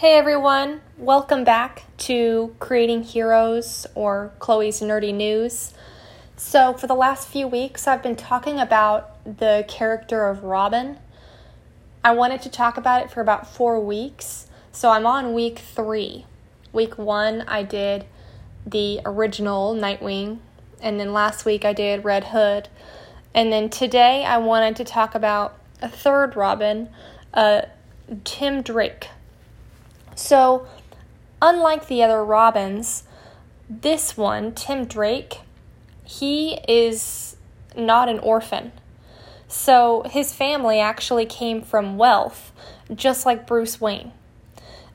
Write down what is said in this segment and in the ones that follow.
Hey everyone, welcome back to Creating Heroes or Chloe's Nerdy News. So, for the last few weeks, I've been talking about the character of Robin. I wanted to talk about it for about four weeks, so I'm on week three. Week one, I did the original Nightwing, and then last week, I did Red Hood. And then today, I wanted to talk about a third Robin, uh, Tim Drake. So, unlike the other Robins, this one, Tim Drake, he is not an orphan. So, his family actually came from wealth, just like Bruce Wayne.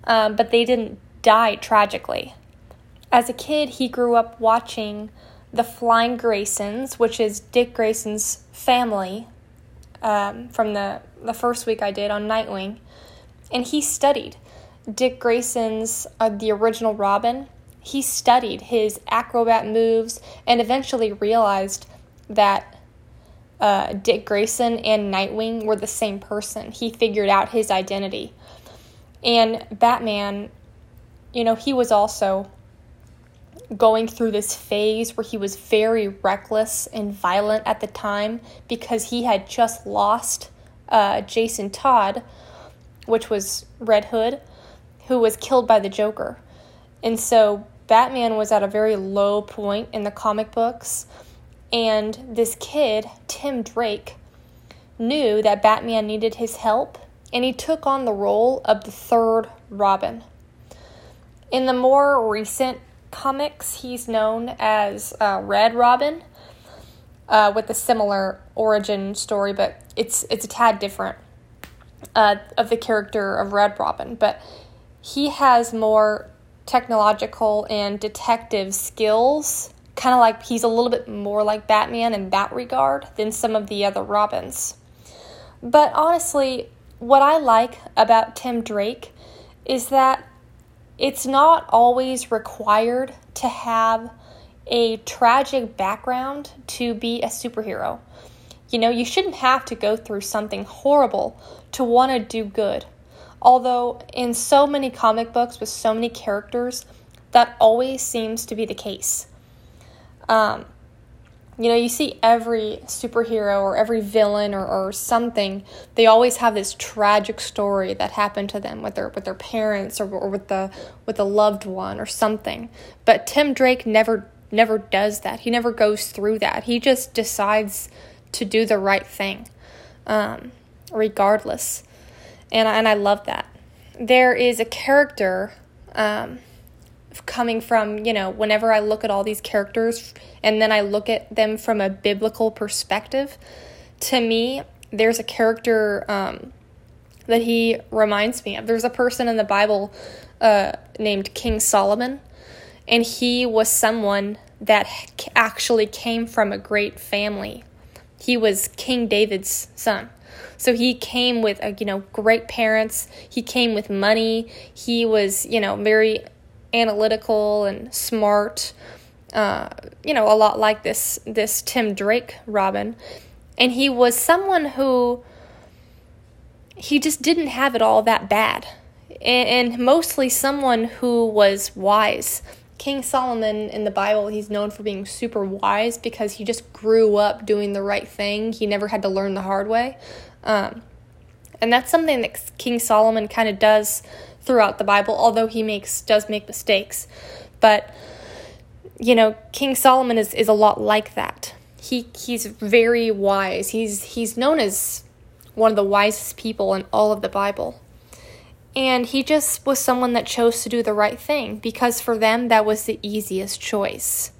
Um, but they didn't die tragically. As a kid, he grew up watching the Flying Graysons, which is Dick Grayson's family um, from the, the first week I did on Nightwing. And he studied. Dick Grayson's uh, the original Robin, he studied his acrobat moves and eventually realized that uh, Dick Grayson and Nightwing were the same person. He figured out his identity. And Batman, you know, he was also going through this phase where he was very reckless and violent at the time because he had just lost uh, Jason Todd, which was Red Hood who was killed by the Joker. And so Batman was at a very low point in the comic books, and this kid, Tim Drake, knew that Batman needed his help, and he took on the role of the third Robin. In the more recent comics, he's known as uh, Red Robin, uh, with a similar origin story, but it's it's a tad different uh, of the character of Red Robin. But he has more technological and detective skills, kind of like he's a little bit more like Batman in that regard than some of the other Robins. But honestly, what I like about Tim Drake is that it's not always required to have a tragic background to be a superhero. You know, you shouldn't have to go through something horrible to want to do good. Although, in so many comic books with so many characters, that always seems to be the case. Um, you know, you see every superhero or every villain or, or something, they always have this tragic story that happened to them with their with their parents or, or with the with a loved one or something. But Tim Drake never never does that. He never goes through that. He just decides to do the right thing, um, regardless and and I love that. There is a character um, coming from you know whenever I look at all these characters and then I look at them from a biblical perspective. To me, there's a character um, that he reminds me of. There's a person in the Bible uh, named King Solomon, and he was someone that actually came from a great family. He was King David's son. So he came with, uh, you know, great parents. He came with money. He was, you know, very analytical and smart. Uh, you know, a lot like this this Tim Drake Robin, and he was someone who he just didn't have it all that bad, and mostly someone who was wise. King Solomon in the Bible, he's known for being super wise because he just grew up doing the right thing. He never had to learn the hard way. Um, and that's something that King Solomon kind of does throughout the Bible, although he makes does make mistakes. But you know, King Solomon is, is a lot like that. He he's very wise. He's he's known as one of the wisest people in all of the Bible. And he just was someone that chose to do the right thing because for them that was the easiest choice.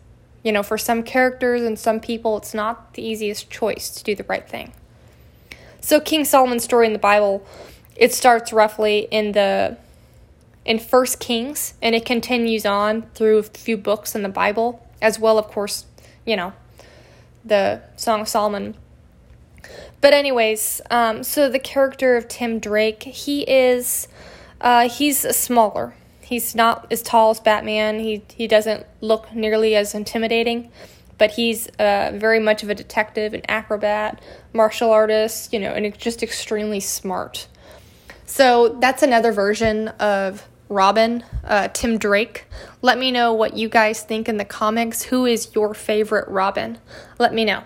You know, for some characters and some people it's not the easiest choice to do the right thing. So King Solomon's story in the Bible, it starts roughly in the in First Kings and it continues on through a few books in the Bible, as well, of course, you know, the Song of Solomon. But anyways, um, so the character of Tim Drake, he is uh, he's smaller. He's not as tall as Batman. He he doesn't look nearly as intimidating but he's uh, very much of a detective, an acrobat, martial artist, you know, and just extremely smart. So that's another version of Robin, uh, Tim Drake. Let me know what you guys think in the comics. Who is your favorite Robin? Let me know.